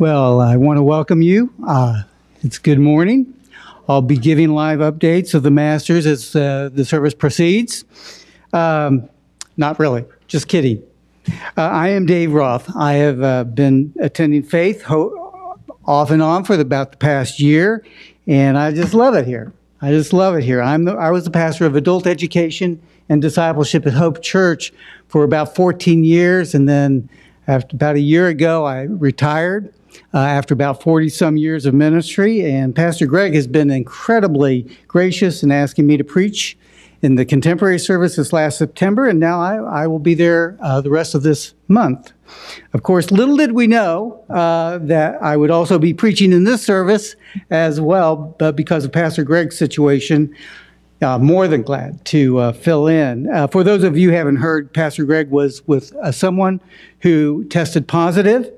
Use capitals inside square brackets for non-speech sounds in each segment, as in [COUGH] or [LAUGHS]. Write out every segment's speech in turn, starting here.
Well, I want to welcome you. Uh, it's good morning. I'll be giving live updates of the Masters as uh, the service proceeds. Um, not really, just kidding. Uh, I am Dave Roth. I have uh, been attending Faith ho- off and on for the, about the past year, and I just love it here. I just love it here. I'm the, I was the pastor of adult education and discipleship at Hope Church for about 14 years, and then after about a year ago, I retired uh, after about 40 some years of ministry. And Pastor Greg has been incredibly gracious in asking me to preach in the contemporary service this last September, and now I, I will be there uh, the rest of this month. Of course, little did we know uh, that I would also be preaching in this service as well, but because of Pastor Greg's situation, uh, more than glad to uh, fill in. Uh, for those of you who haven't heard, Pastor Greg was with uh, someone who tested positive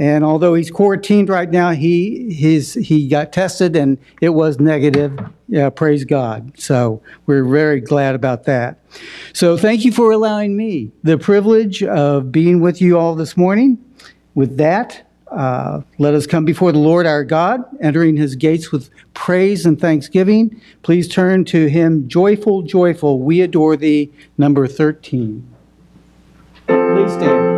and although he's quarantined right now, he his he got tested and it was negative. Yeah, praise God. So we're very glad about that. So thank you for allowing me the privilege of being with you all this morning. With that, uh, let us come before the Lord our God, entering his gates with praise and thanksgiving. Please turn to him, joyful, joyful. We adore thee, number 13. Please stand.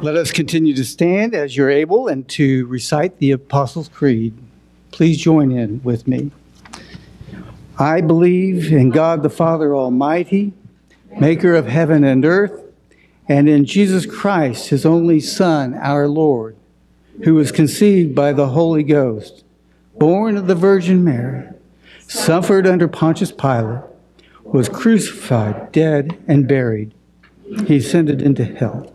Let us continue to stand as you're able and to recite the Apostles' Creed. Please join in with me. I believe in God the Father Almighty, maker of heaven and earth, and in Jesus Christ, his only Son, our Lord, who was conceived by the Holy Ghost, born of the Virgin Mary, suffered under Pontius Pilate, was crucified, dead, and buried. He ascended into hell.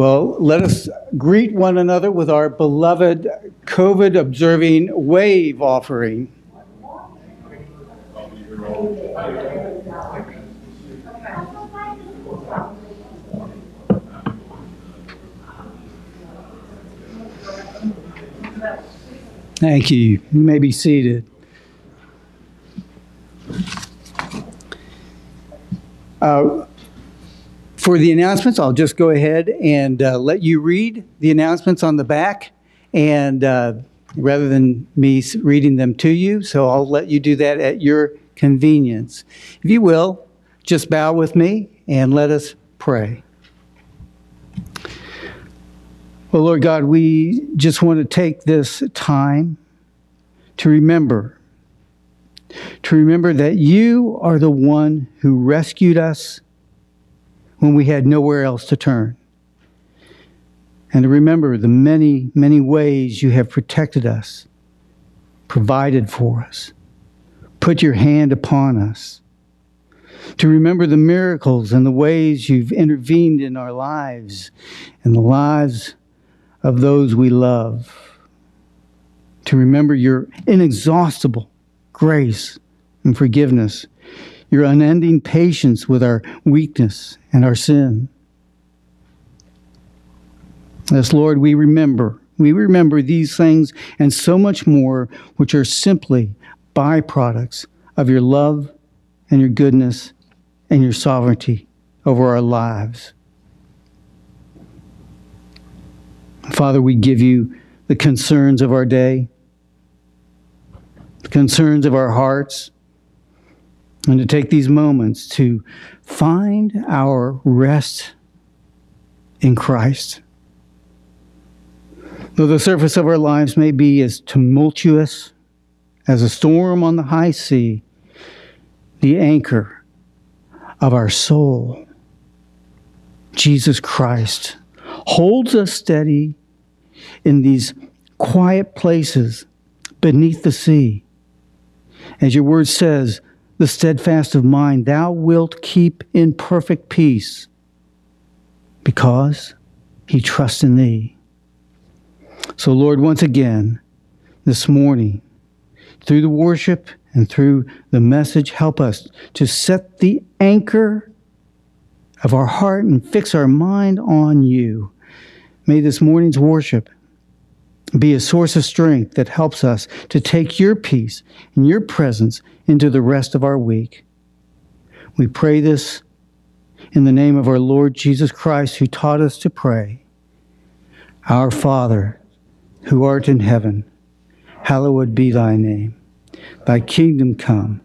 Well, let us greet one another with our beloved COVID observing wave offering. Thank you. You may be seated. Uh, for the announcements, I'll just go ahead and uh, let you read the announcements on the back, and uh, rather than me reading them to you, so I'll let you do that at your convenience. If you will, just bow with me and let us pray. Well, Lord God, we just want to take this time to remember, to remember that you are the one who rescued us when we had nowhere else to turn. And to remember the many, many ways you have protected us, provided for us, put your hand upon us. To remember the miracles and the ways you've intervened in our lives and the lives of those we love. To remember your inexhaustible grace and forgiveness, your unending patience with our weakness and our sin. Yes, Lord, we remember. We remember these things and so much more, which are simply byproducts of your love and your goodness and your sovereignty over our lives. Father, we give you the concerns of our day, the concerns of our hearts, and to take these moments to find our rest in Christ. Though the surface of our lives may be as tumultuous as a storm on the high sea, the anchor of our soul, Jesus Christ, holds us steady in these quiet places beneath the sea. As your word says, the steadfast of mind thou wilt keep in perfect peace because he trusts in thee. So, Lord, once again, this morning, through the worship and through the message, help us to set the anchor of our heart and fix our mind on you. May this morning's worship be a source of strength that helps us to take your peace and your presence into the rest of our week. We pray this in the name of our Lord Jesus Christ, who taught us to pray Our Father, who art in heaven, hallowed be thy name. Thy kingdom come,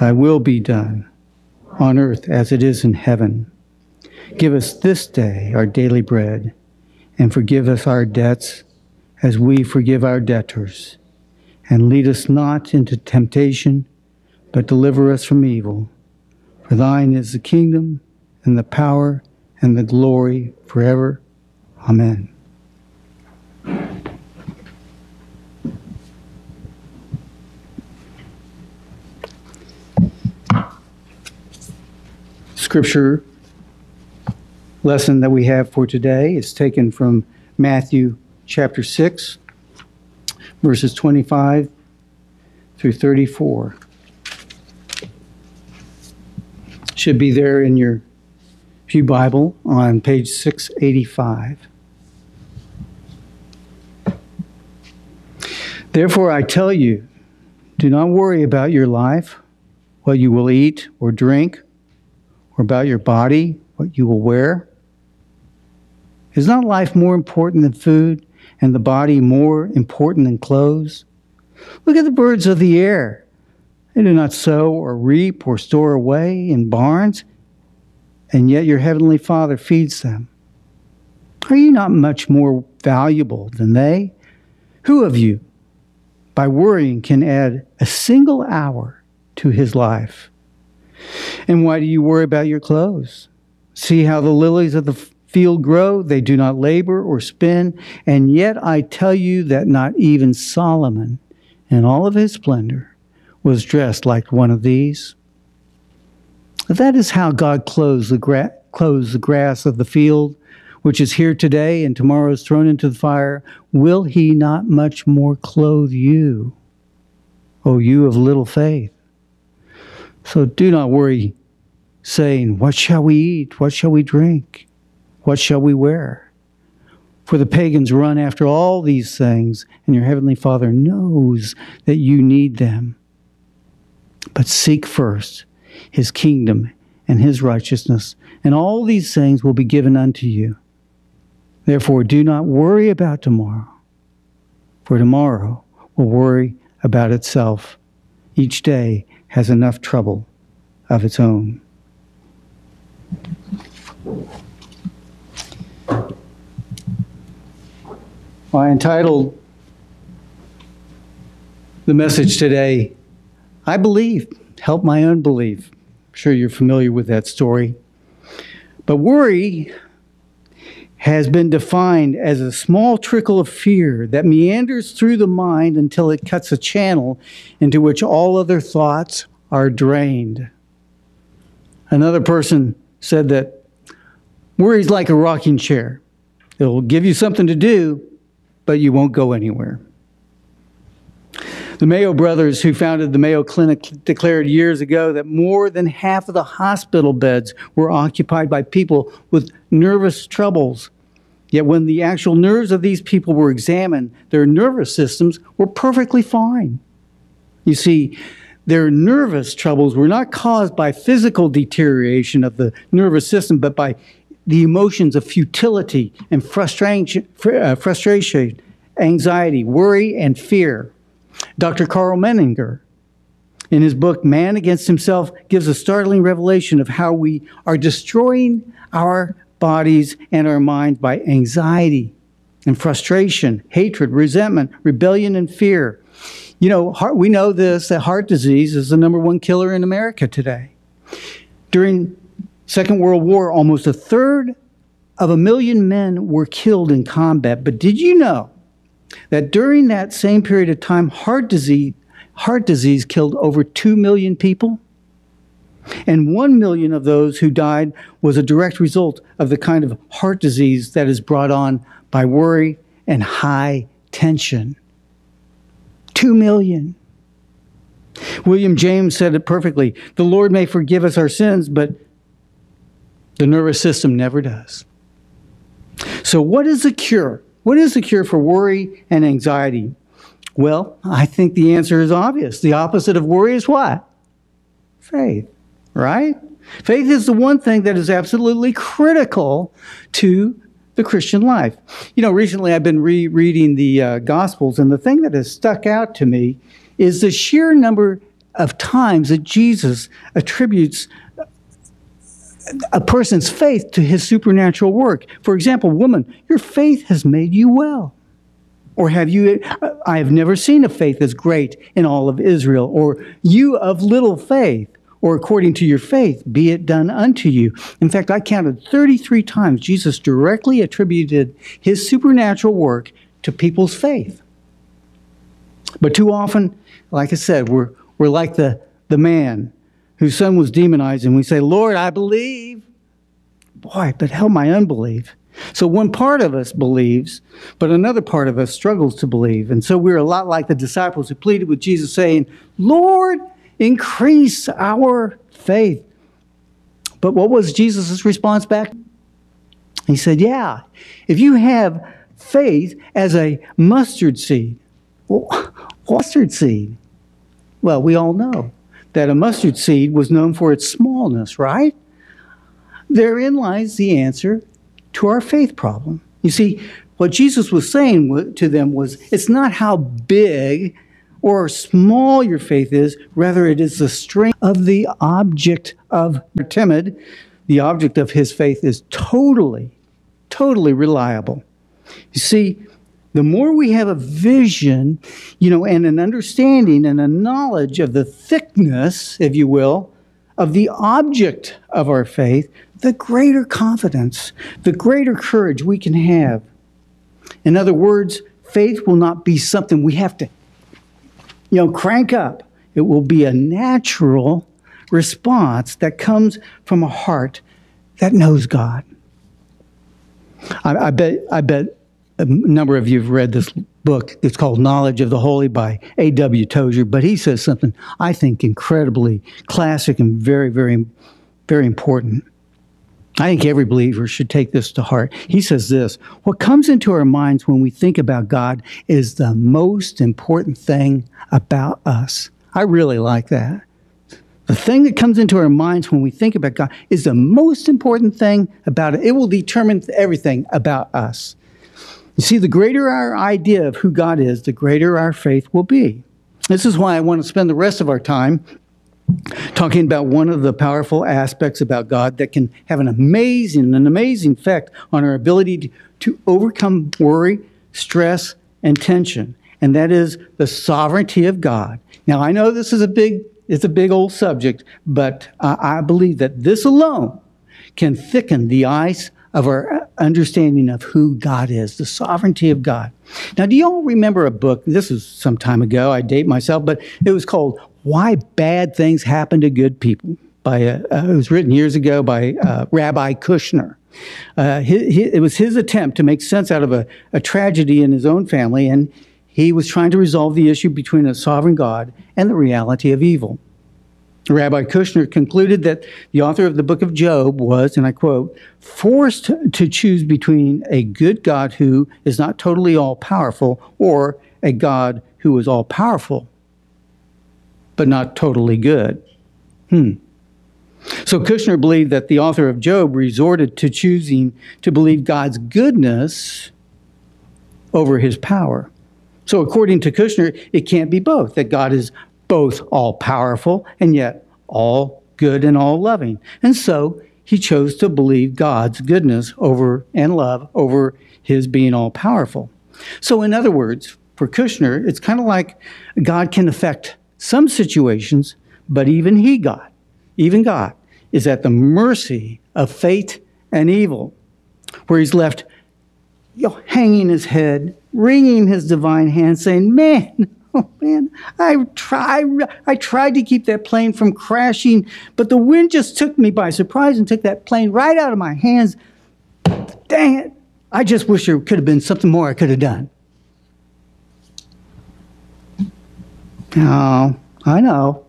thy will be done, on earth as it is in heaven. Give us this day our daily bread, and forgive us our debts as we forgive our debtors. And lead us not into temptation, but deliver us from evil. For thine is the kingdom, and the power, and the glory forever. Amen. Scripture lesson that we have for today is taken from Matthew chapter 6, verses 25 through 34. Should be there in your Pew Bible on page 685. Therefore, I tell you, do not worry about your life, what you will eat or drink, or about your body, what you will wear. Is not life more important than food, and the body more important than clothes? Look at the birds of the air. They do not sow or reap or store away in barns, and yet your heavenly Father feeds them. Are you not much more valuable than they? Who of you, by worrying, can add a single hour to his life? And why do you worry about your clothes? See how the lilies of the field grow, they do not labor or spin, and yet I tell you that not even Solomon, in all of his splendor, was dressed like one of these. That is how God clothes the, gra- clothes the grass of the field, which is here today and tomorrow is thrown into the fire. Will he not much more clothe you, O you of little faith? So do not worry, saying, What shall we eat? What shall we drink? What shall we wear? For the pagans run after all these things, and your heavenly Father knows that you need them. But seek first his kingdom and his righteousness, and all these things will be given unto you. Therefore, do not worry about tomorrow, for tomorrow will worry about itself. Each day has enough trouble of its own. I entitled the message today, I Believe, Help My Unbelief. I'm sure you're familiar with that story. But worry has been defined as a small trickle of fear that meanders through the mind until it cuts a channel into which all other thoughts are drained. Another person said that worry is like a rocking chair. It'll give you something to do, but you won't go anywhere. The Mayo brothers, who founded the Mayo Clinic, declared years ago that more than half of the hospital beds were occupied by people with nervous troubles. Yet when the actual nerves of these people were examined, their nervous systems were perfectly fine. You see, their nervous troubles were not caused by physical deterioration of the nervous system, but by the emotions of futility and frustration, uh, frustration anxiety, worry, and fear. Dr. Karl Menninger, in his book Man Against Himself, gives a startling revelation of how we are destroying our bodies and our minds by anxiety and frustration, hatred, resentment, rebellion, and fear. You know, heart, we know this that heart disease is the number one killer in America today. During Second World War, almost a third of a million men were killed in combat. But did you know that during that same period of time, heart disease, heart disease killed over 2 million people. And 1 million of those who died was a direct result of the kind of heart disease that is brought on by worry and high tension. 2 million. William James said it perfectly The Lord may forgive us our sins, but the nervous system never does. So, what is the cure? What is the cure for worry and anxiety? Well, I think the answer is obvious. The opposite of worry is what? Faith, right? Faith is the one thing that is absolutely critical to the Christian life. You know, recently I've been rereading the uh, Gospels, and the thing that has stuck out to me is the sheer number of times that Jesus attributes a person's faith to his supernatural work. For example, woman, your faith has made you well. Or have you, uh, I have never seen a faith as great in all of Israel. Or you of little faith. Or according to your faith, be it done unto you. In fact, I counted 33 times Jesus directly attributed his supernatural work to people's faith. But too often, like I said, we're, we're like the, the man whose son was demonized, and we say, Lord, I believe. Boy, but help my unbelief. So one part of us believes, but another part of us struggles to believe. And so we're a lot like the disciples who pleaded with Jesus, saying, Lord, increase our faith. But what was Jesus' response back? He said, Yeah, if you have faith as a mustard seed. Well, [LAUGHS] mustard seed? Well, we all know that a mustard seed was known for its smallness, right? Therein lies the answer to our faith problem. You see, what Jesus was saying to them was it's not how big or small your faith is, rather, it is the strength of the object of your timid. The object of his faith is totally, totally reliable. You see, the more we have a vision, you know, and an understanding and a knowledge of the thickness, if you will, of the object of our faith, the greater confidence, the greater courage we can have. In other words, faith will not be something we have to, you know, crank up. It will be a natural response that comes from a heart that knows God. I, I bet, I bet a number of you have read this book. It's called Knowledge of the Holy by A.W. Tozer, but he says something I think incredibly classic and very, very, very important. I think every believer should take this to heart. He says this What comes into our minds when we think about God is the most important thing about us. I really like that. The thing that comes into our minds when we think about God is the most important thing about it. It will determine everything about us. You see, the greater our idea of who God is, the greater our faith will be. This is why I want to spend the rest of our time talking about one of the powerful aspects about God that can have an amazing, an amazing effect on our ability to, overcome worry, stress, and tension. And that is the sovereignty of God. Now, I know this is a big, it's a big old subject, but uh, I believe that this alone can thicken the ice of our understanding of who God is, the sovereignty of God. Now, do you all remember a book? This was some time ago. I date myself, but it was called "Why Bad Things Happen to Good People." By a, uh, it was written years ago by uh, Rabbi Kushner. Uh, he, he, it was his attempt to make sense out of a, a tragedy in his own family, and he was trying to resolve the issue between a sovereign God and the reality of evil. Rabbi Kushner concluded that the author of the book of Job was, and I quote, forced to choose between a good God who is not totally all powerful or a God who is all powerful but not totally good. Hmm. So Kushner believed that the author of Job resorted to choosing to believe God's goodness over his power. So, according to Kushner, it can't be both, that God is both all powerful and yet all good and all loving. And so he chose to believe God's goodness over and love over his being all powerful. So, in other words, for Kushner, it's kind of like God can affect some situations, but even he, God, even God, is at the mercy of fate and evil, where he's left you know, hanging his head, wringing his divine hand, saying, Man, Oh man, I tried, I tried to keep that plane from crashing, but the wind just took me by surprise and took that plane right out of my hands. Dang it. I just wish there could have been something more I could have done. Now, I know.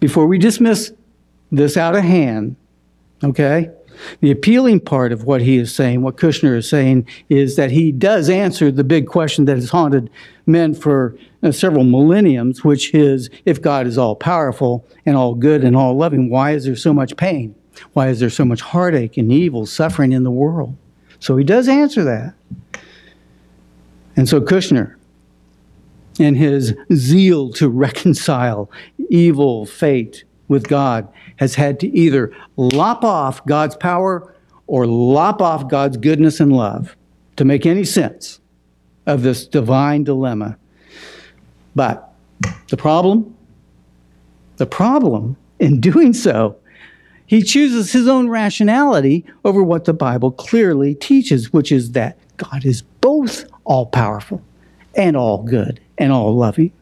Before we dismiss this out of hand, okay? The appealing part of what he is saying, what Kushner is saying, is that he does answer the big question that has haunted men for uh, several millenniums, which is if God is all powerful and all good and all loving, why is there so much pain? Why is there so much heartache and evil, suffering in the world? So he does answer that. And so Kushner, in his zeal to [LAUGHS] reconcile evil fate with God, has had to either lop off God's power or lop off God's goodness and love to make any sense of this divine dilemma. But the problem, the problem in doing so, he chooses his own rationality over what the Bible clearly teaches, which is that God is both all powerful and all good and all loving.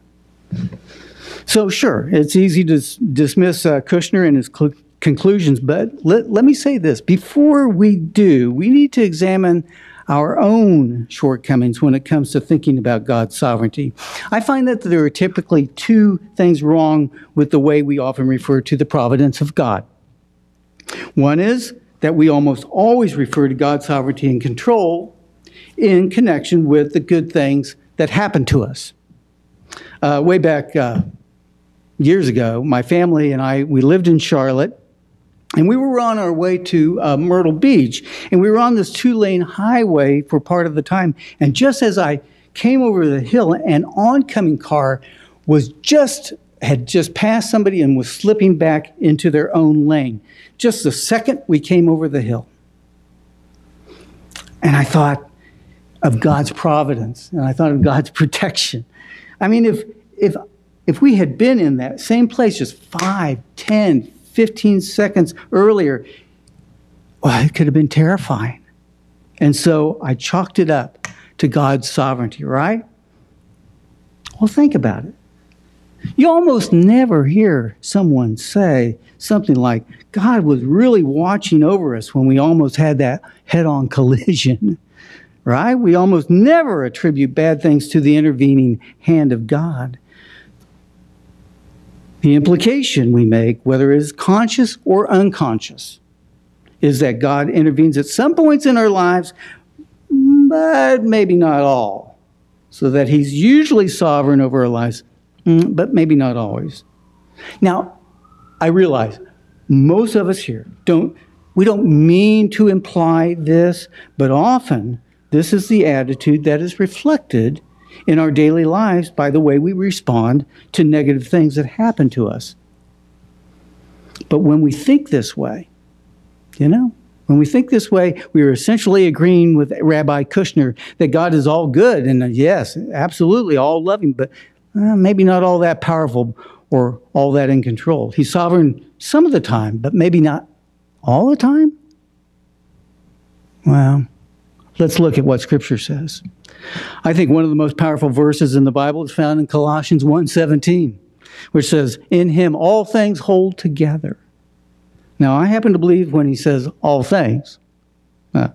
So, sure, it's easy to dismiss uh, Kushner and his cl- conclusions, but let, let me say this. Before we do, we need to examine our own shortcomings when it comes to thinking about God's sovereignty. I find that there are typically two things wrong with the way we often refer to the providence of God. One is that we almost always refer to God's sovereignty and control in connection with the good things that happen to us. Uh, way back uh, years ago, my family and I, we lived in Charlotte, and we were on our way to uh, Myrtle Beach, and we were on this two lane highway for part of the time. And just as I came over the hill, an oncoming car was just had just passed somebody and was slipping back into their own lane. Just the second we came over the hill. And I thought of God's providence, and I thought of God's [LAUGHS] protection. I mean, if if if we had been in that same place just 5, 10, 15 seconds earlier, well, it could have been terrifying. And so I chalked it up to God's sovereignty, right? Well, think about it. You almost never hear someone say something like, God was really watching over us when we almost had that head on [LAUGHS] collision, right? We almost never attribute bad things to the intervening hand of God. The implication we make, whether it is conscious or unconscious, is that God intervenes at some points in our lives, but maybe not all. So that He's usually sovereign over our lives, mm, but maybe not always. Now, I realize most of us here don't, we don't mean to imply this, but often this is the attitude that is reflected in our daily lives by the way we respond to negative things that happen to us. But when we think this way, you know, when we think this way, we are essentially agreeing with Rabbi Kushner that God is all good and uh, yes, absolutely all loving, but uh, maybe not all that powerful or all that in control. He's sovereign some of the time, but maybe not all the time. Well, let's look at what Scripture says. I think one of the most powerful verses in the Bible is found in Colossians 1:17, which says, "In him all things hold together." Now, I happen to believe when he says all things, uh,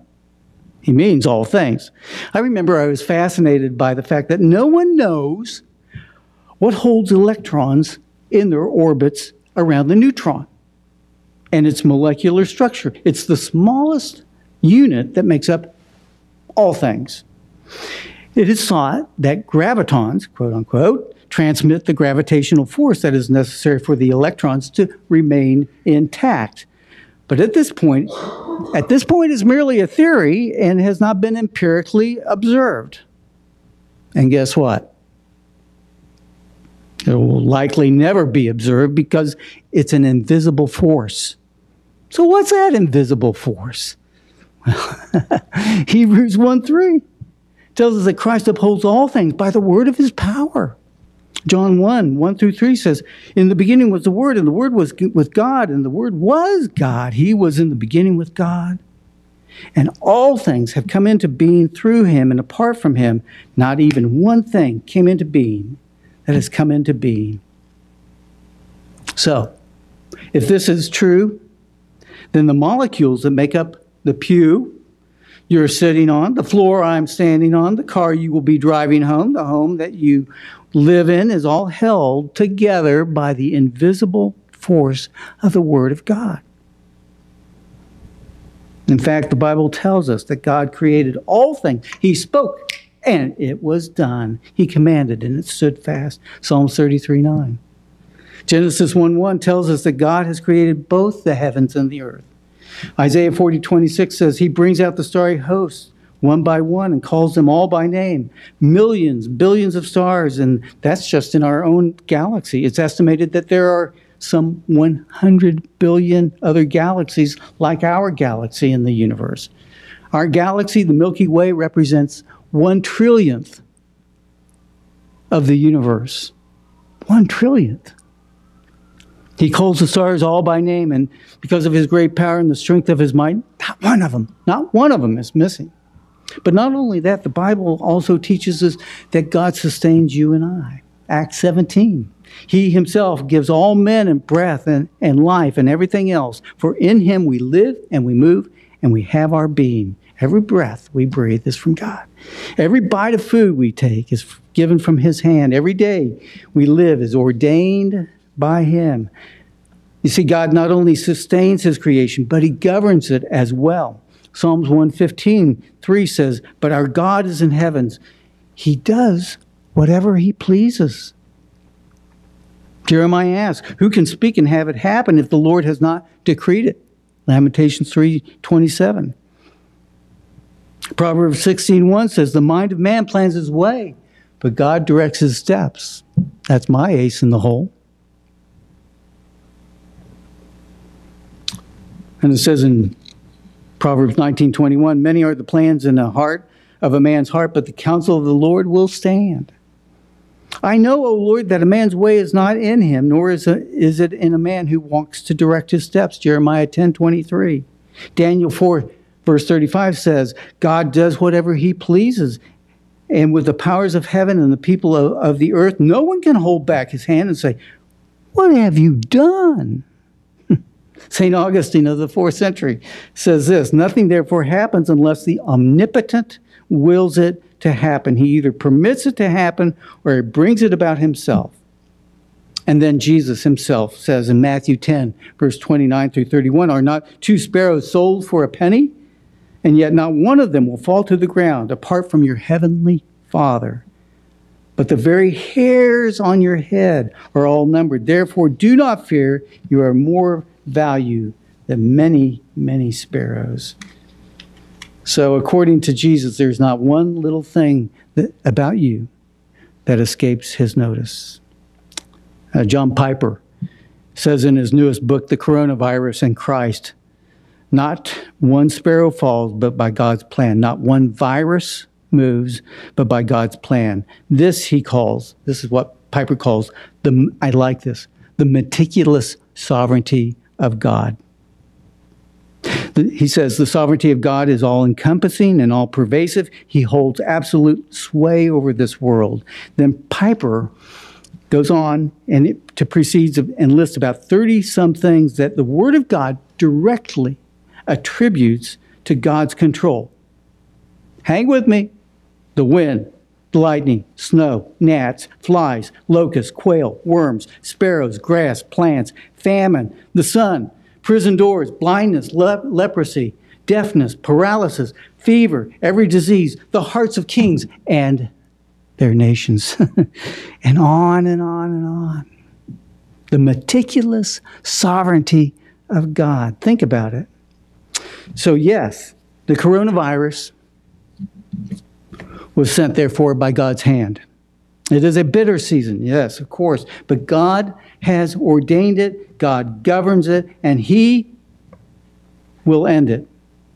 he means all things. I remember I was fascinated by the fact that no one knows what holds electrons in their orbits around the neutron and its molecular structure. It's the smallest unit that makes up all things. It is thought that gravitons, quote unquote, transmit the gravitational force that is necessary for the electrons to remain intact. But at this point, at this point is merely a theory and has not been empirically observed. And guess what? It will likely never be observed because it's an invisible force. So what's that invisible force? Well, [LAUGHS] Hebrews 1 3 tells us that Christ upholds all things by the word of his power. John 1 1 through 3 says, In the beginning was the Word, and the Word was with God, and the Word was God. He was in the beginning with God. And all things have come into being through him, and apart from him, not even one thing came into being that has come into being. So, if this is true, then the molecules that make up the pew you're sitting on, the floor I'm standing on, the car you will be driving home, the home that you live in is all held together by the invisible force of the Word of God. In fact, the Bible tells us that God created all things. He spoke and it was done. He commanded and it stood fast. Psalm 33 9. Genesis 1 1 tells us that God has created both the heavens and the earth. Isaiah 40 26 says, He brings out the starry hosts one by one and calls them all by name. Millions, billions of stars, and that's just in our own galaxy. It's estimated that there are some 100 billion other galaxies like our galaxy in the universe. Our galaxy, the Milky Way, represents one trillionth of the universe. One trillionth. He calls the stars all by name, and because of his great power and the strength of his might, not one of them, not one of them is missing. But not only that, the Bible also teaches us that God sustains you and I. Acts 17. He himself gives all men and breath and, and life and everything else. For in him we live and we move and we have our being. Every breath we breathe is from God. Every bite of food we take is given from his hand. Every day we live is ordained by him. You see, God not only sustains his creation, but he governs it as well. Psalms 115, 3 says, But our God is in heavens. He does whatever he pleases. Jeremiah asks, Who can speak and have it happen if the Lord has not decreed it? Lamentations 3 27. Proverbs 16 1 says, The mind of man plans his way, but God directs his steps. That's my ace in the hole. And it says in Proverbs 19:21, many are the plans in the heart of a man's heart, but the counsel of the Lord will stand. I know, O Lord, that a man's way is not in him, nor is, a, is it in a man who walks to direct his steps. Jeremiah 10:23. Daniel 4 verse 35 says, God does whatever he pleases. And with the powers of heaven and the people of, of the earth, no one can hold back his hand and say, What have you done? St. Augustine of the fourth century says this Nothing therefore happens unless the omnipotent wills it to happen. He either permits it to happen or he brings it about himself. And then Jesus himself says in Matthew 10, verse 29 through 31, Are not two sparrows sold for a penny? And yet not one of them will fall to the ground apart from your heavenly Father. But the very hairs on your head are all numbered. Therefore, do not fear. You are more value than many, many sparrows. So, according to Jesus, there's not one little thing that, about you that escapes his notice. Uh, John Piper says in his newest book, The Coronavirus and Christ, not one sparrow falls, but by God's plan. Not one virus moves, but by God's plan. This he calls, this is what Piper calls, the, I like this, the meticulous sovereignty of God. He says the sovereignty of God is all encompassing and all pervasive. He holds absolute sway over this world. Then Piper goes on and it, to proceeds and lists about 30 some things that the Word of God directly attributes to God's control. Hang with me. The wind, lightning, snow, gnats, flies, locusts, quail, worms, sparrows, grass, plants, famine, the sun, prison doors, blindness, le- leprosy, deafness, paralysis, fever, every disease, the hearts of kings, and their nations, [LAUGHS] and on and on and on. The meticulous sovereignty of God. Think about it. So, yes, the coronavirus was sent, therefore, by God's hand. It is a bitter season, yes, of course, but God has ordained it, God governs it, and He will end it.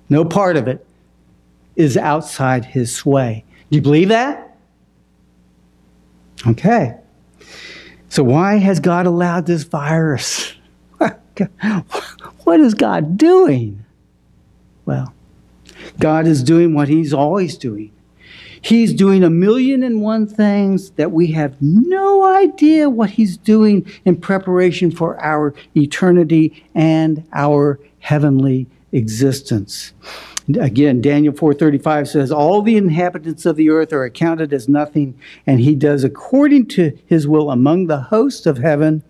No part of it is outside His sway. Do you believe that? Okay. So, why has God allowed this virus? [LAUGHS] what is God doing? Well, God is doing what He's always doing. He's doing a million and one things that we have no idea what He's doing in preparation for our eternity and our heavenly existence. Again, Daniel 4:35 says all the inhabitants of the earth are accounted as nothing and he does according to his will among the hosts of heaven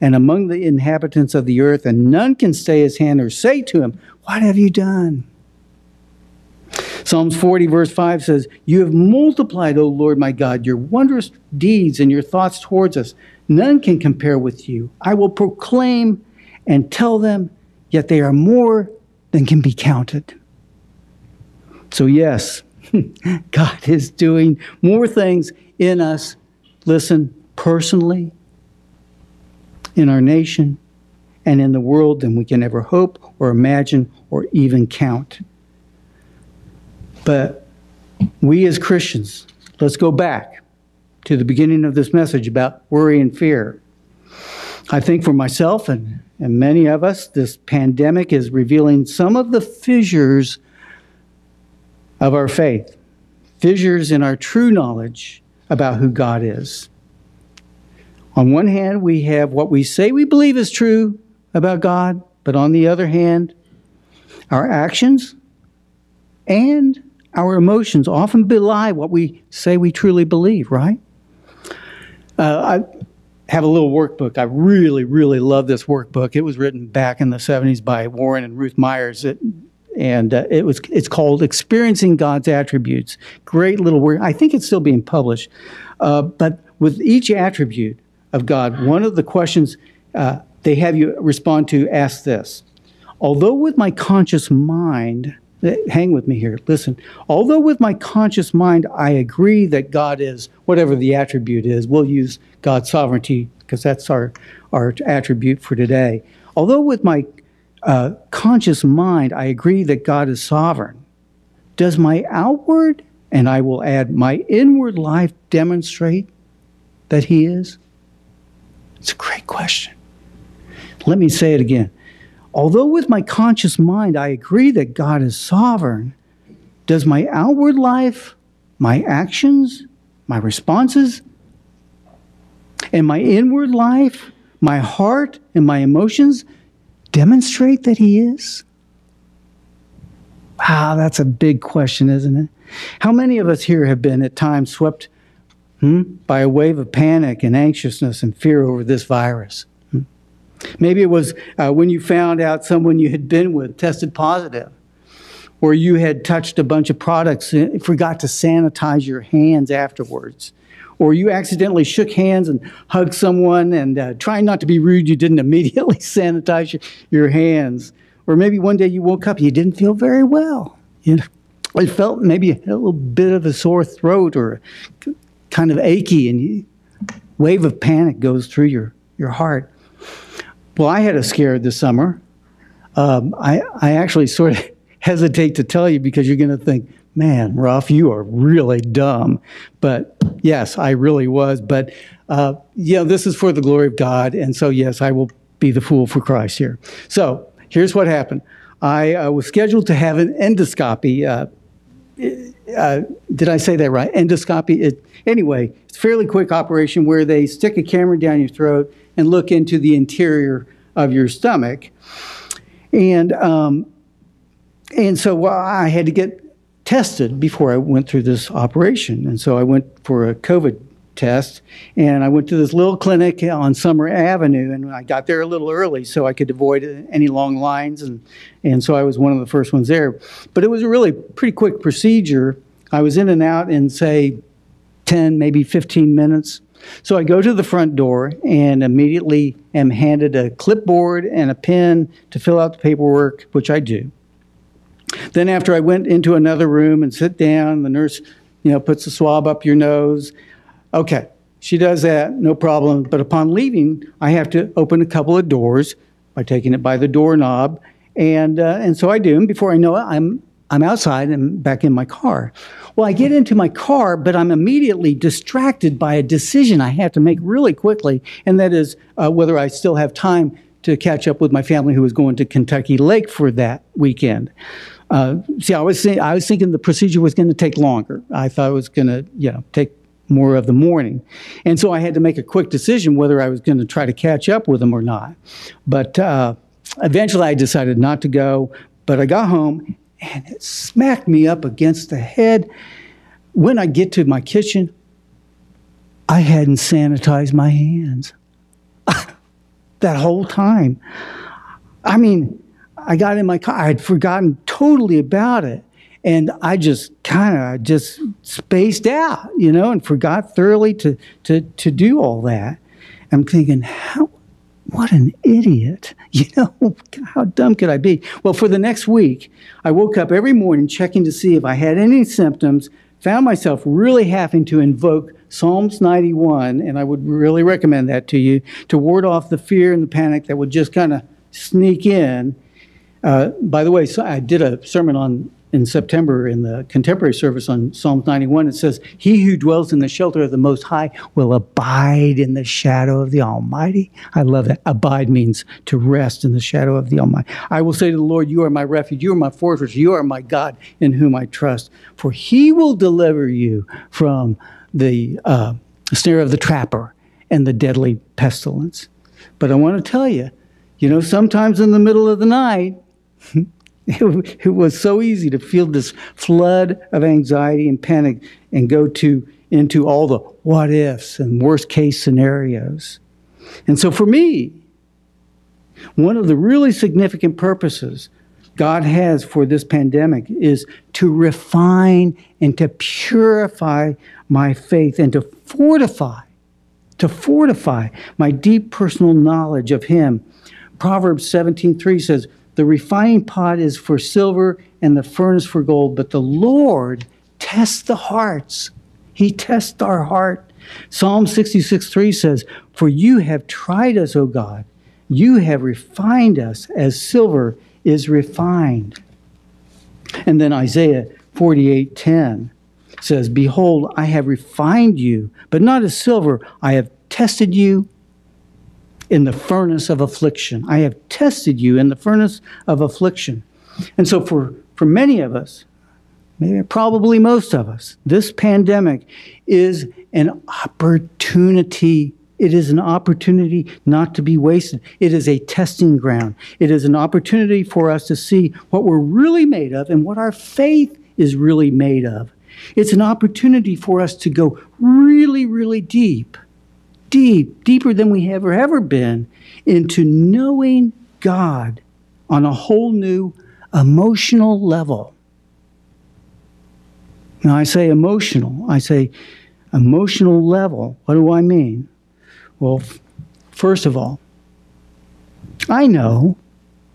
and among the inhabitants of the earth and none can stay his hand or say to him, "What have you done?" Psalms 40 verse 5 says, "You have multiplied, O Lord my God, your wondrous deeds and your thoughts towards us. None can compare with you. I will proclaim and tell them, yet they are more than can be counted." So, yes, [LAUGHS] God is doing more things in us, listen, personally, in our nation, and in the world than we can ever hope or imagine or even count. But we as Christians, let's go back to the beginning of this message about worry and fear. I think for myself and, and many of us, this pandemic is revealing some of the fissures of our faith, fissures in our true knowledge about who God is. On one hand, we have what we say we believe is true about God, but on the other hand, our actions and our emotions often belie what we say we truly believe, right? Uh, I have a little workbook. I really, really love this workbook. It was written back in the 70s by Warren and Ruth Myers. It and uh, it was it's called experiencing god's attributes great little work i think it's still being published uh, but with each attribute of god one of the questions uh, they have you respond to ask this although with my conscious mind hang with me here listen although with my conscious mind i agree that god is whatever the attribute is we'll use god's sovereignty because that's our our attribute for today although with my uh, conscious mind, I agree that God is sovereign. Does my outward, and I will add my inward life, demonstrate that He is? It's a great question. Let me say it again. Although with my conscious mind I agree that God is sovereign, does my outward life, my actions, my responses, and my inward life, my heart and my emotions, demonstrate that he is? Wow, that's a big question, isn't it? How many of us here have been at times swept hmm, by a wave of panic and anxiousness and fear over this virus. Maybe it was uh, when you found out someone you had been with tested positive, or you had touched a bunch of products and forgot to sanitize your hands afterwards, or you accidentally shook hands and hugged someone and uh, trying not to be rude, you didn't [LAUGHS] immediately sanitize your, your hands. Or maybe one day you woke up and you didn't feel very well. You know, it felt maybe a little bit of a sore throat or kind of achy, and you, wave of panic goes through your, your heart. Well, I had a scare this summer. Um, I, I actually sort of [LAUGHS] hesitate to tell you because you're going to think, man, Ralph, you are really dumb. But yes, I really was. But uh, yeah, this is for the glory of God. And so, yes, I will be the fool for Christ here. So here's what happened. I uh, was scheduled to have an endoscopy. Uh, uh, did I say that right? Endoscopy. It, anyway, it's a fairly quick operation where they stick a camera down your throat and look into the interior of your stomach. And um, and so I had to get tested before I went through this operation. And so I went for a COVID test. And I went to this little clinic on Summer Avenue, and I got there a little early so I could avoid any long lines. And, and so I was one of the first ones there. But it was a really pretty quick procedure. I was in and out in, say, 10, maybe 15 minutes. So I go to the front door and immediately am handed a clipboard and a pen to fill out the paperwork, which I do. Then after I went into another room and sit down, the nurse, you know, puts a swab up your nose Okay, she does that, no problem. But upon leaving, I have to open a couple of doors by taking it by the doorknob. And, uh, and so I do. And before I know it, I'm, I'm outside and back in my car. Well, I get into my car, but I'm immediately distracted by a decision I have to make really quickly, and that is uh, whether I still have time to catch up with my family who was going to Kentucky Lake for that weekend. Uh, see, I was, I was thinking the procedure was going to take longer. I thought it was going to, you know, take more of the morning. And so I had to make a quick decision whether I was going to try to catch up with them or not. But uh, eventually I decided not to go. But I got home and it smacked me up against the head. When I get to my kitchen, I hadn't sanitized my hands [LAUGHS] that whole time. I mean, I got in my car, I had forgotten totally about it. And I just kind of just spaced out, you know, and forgot thoroughly to, to, to do all that. I'm thinking, how, what an idiot. [LAUGHS] You know, how dumb could I be? Well, for the next week, I woke up every morning checking to see if I had any symptoms, found myself really having to invoke Psalms 91, and I would really recommend that to you to ward off the fear and the panic that would just kind of sneak in. Uh, by the way, so I did a sermon on in September in the contemporary service on Psalm 91, it says, He who dwells in the shelter of the Most High will abide in the shadow of the Almighty. I love that. Abide means to rest in the shadow of the Almighty. I will say to the Lord, You are my refuge, you are my fortress, you are my God in whom I trust. For he will deliver you from the uh, snare of the trapper and the deadly pestilence. But I want to tell you, you know, sometimes in the middle of the night, [LAUGHS] [LAUGHS] It, was so easy to feel this flood of anxiety and panic and go to into all the what ifs and worst case scenarios. And so for me, one of the really significant purposes God has for this pandemic is to refine and to purify my faith and to fortify, to fortify my deep personal knowledge of Him. Proverbs 17:3 says, the refining pot is for silver and the furnace for gold, but the Lord tests the hearts. He tests our heart. Psalm 66 3 says, For you have tried us, O God. You have refined us as silver is refined. And then Isaiah 48 10 says, Behold, I have refined you, but not as silver. I have tested you in the furnace of affliction. I have tested you in the furnace of affliction. And so, for, for many of us, maybe probably most of us, this pandemic is an opportunity. It is an opportunity not to be wasted. It is a testing ground. It is an opportunity for us to see what we're really made of and what our faith is really made of. It's an opportunity for us to go really, really deep, deep, deeper than we have ever been into knowing God on a whole new emotional level. Now, I say emotional, I say emotional level. What do I mean? Well, f- first of all, I know,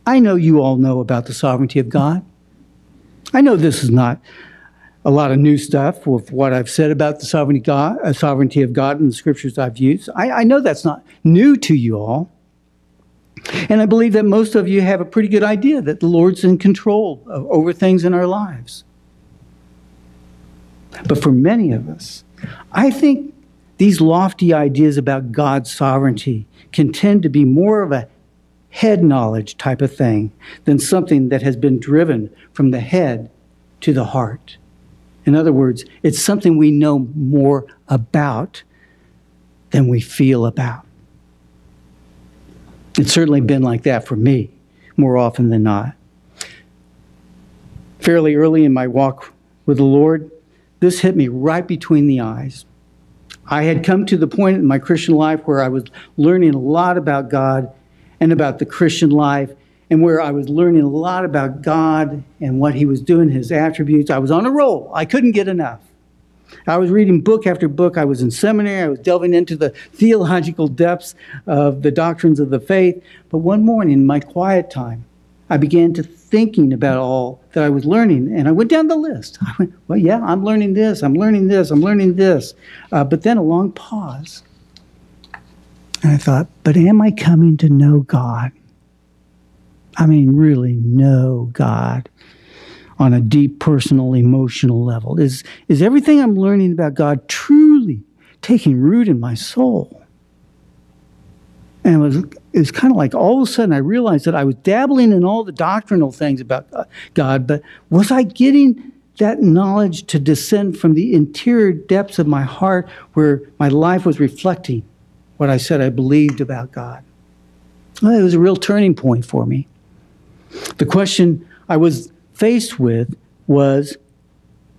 I know you all know about the sovereignty of God. I know this is not a lot of new stuff with what I've said about the sovereignty, God, uh, sovereignty of God and the scriptures I've used. I, I know that's not new to you all. And I believe that most of you have a pretty good idea that the Lord's in control of, over things in our lives. But for many of us, I think these lofty ideas about God's sovereignty can tend to be more of a head knowledge type of thing than something that has been driven from the head to the heart. In other words, it's something we know more about than we feel about. It's certainly been like that for me more often than not. Fairly early in my walk with the Lord, this hit me right between the eyes. I had come to the point in my Christian life where I was learning a lot about God and about the Christian life, and where I was learning a lot about God and what He was doing, His attributes. I was on a roll. I couldn't get enough. I was reading book after book. I was in seminary. I was delving into the theological depths of the doctrines of the faith. But one morning, in my quiet time, I began to thinking about all that I was learning, and I went down the list. I went, well, yeah, I'm learning this, I'm learning this, I'm learning this. Uh, but then a long pause. And I thought, but am I coming to know God? I mean, really know God on a deep personal emotional level? Is, is everything I'm learning about God truly taking root in my soul? And it was, it was kind of like all of a sudden I realized that I was dabbling in all the doctrinal things about God, but was I getting that knowledge to descend from the interior depths of my heart where my life was reflecting what I said I believed about God? Well, it was a real turning point for me. The question I was faced with was,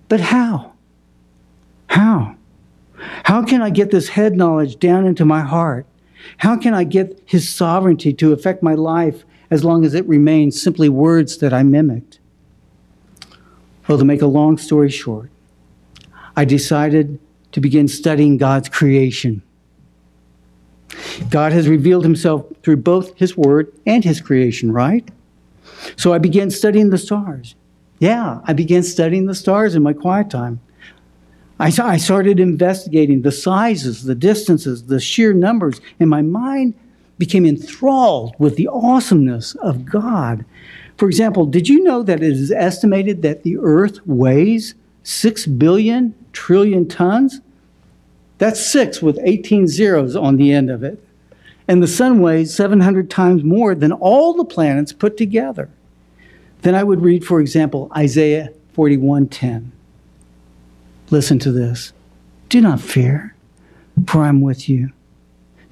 but how? How? How can I get this head knowledge down into my heart? How can I get his sovereignty to affect my life as long as it remains simply words that I mimicked? Well, to make a long story short, I decided to begin studying God's creation. God has revealed himself through both his word and his creation, right? So I began studying the stars. Yeah, I began studying the stars in my quiet time. I, I started investigating the sizes, the distances, the sheer numbers, and my mind became enthralled with the awesomeness of God. For example, did you know that it is estimated that the Earth weighs 6 billion trillion tons? That's six with 18 zeros on the end of it and the sun weighs 700 times more than all the planets put together. Then I would read, for example, Isaiah 41:10. Listen to this. Do not fear, for I'm with you.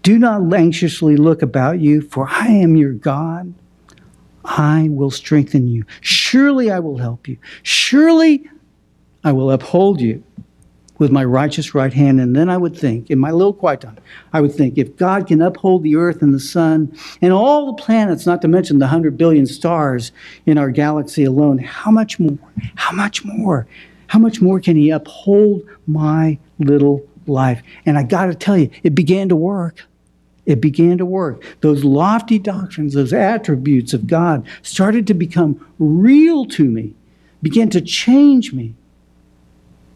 Do not anxiously look about you, for I am your God. I will strengthen you. Surely I will help you. Surely I will uphold you with my righteous right hand. And then I would think, in my little quiet time, I would think, if God can uphold the earth and the sun and all the planets, not to mention the hundred billion stars in our galaxy alone, how much more? How much more? How much more can He uphold my little life? And I got to tell you, it began to work. It began to work. Those lofty doctrines, those attributes of God started to become real to me, began to change me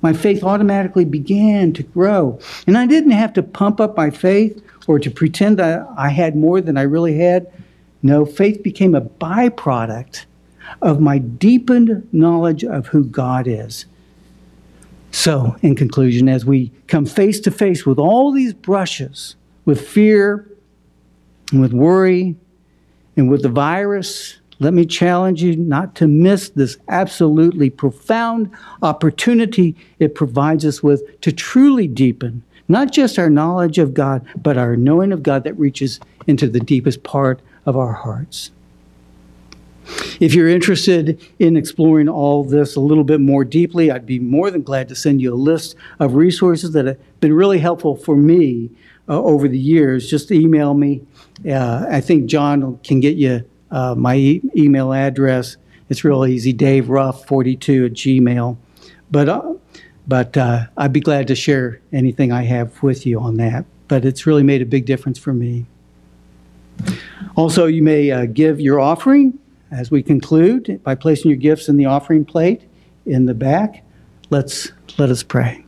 my faith automatically began to grow. And I didn't have to pump up my faith or to pretend that I had more than I really had. No, faith became a byproduct of my deepened knowledge of who God is. So, in conclusion, as we come face to face with all these brushes, with fear, and with worry, and with the virus, let me challenge you not to miss this absolutely profound opportunity it provides us with to truly deepen not just our knowledge of God, but our knowing of God that reaches into the deepest part of our hearts. If you're interested in exploring all this a little bit more deeply, I'd be more than glad to send you a list of resources that have been really helpful for me uh, over the years. Just email me. Uh, I think John can get you uh, my e- email address. It's real easy, Dave Ruff 42 at Gmail. But uh, but uh, I'd be glad to share anything I have with you on that. But it's really made a big difference for me. Also, you may uh, give your offering as we conclude by placing your gifts in the offering plate in the back. Let's let us pray.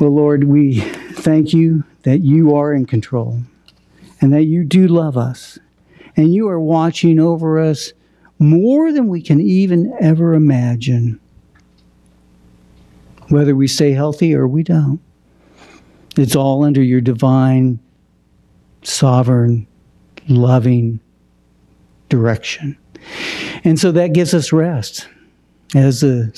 Well, Lord, we thank you that you are in control and that you do love us and you are watching over us more than we can even ever imagine, whether we stay healthy or we don't. It's all under your divine, sovereign, loving direction. And so that gives us rest. As the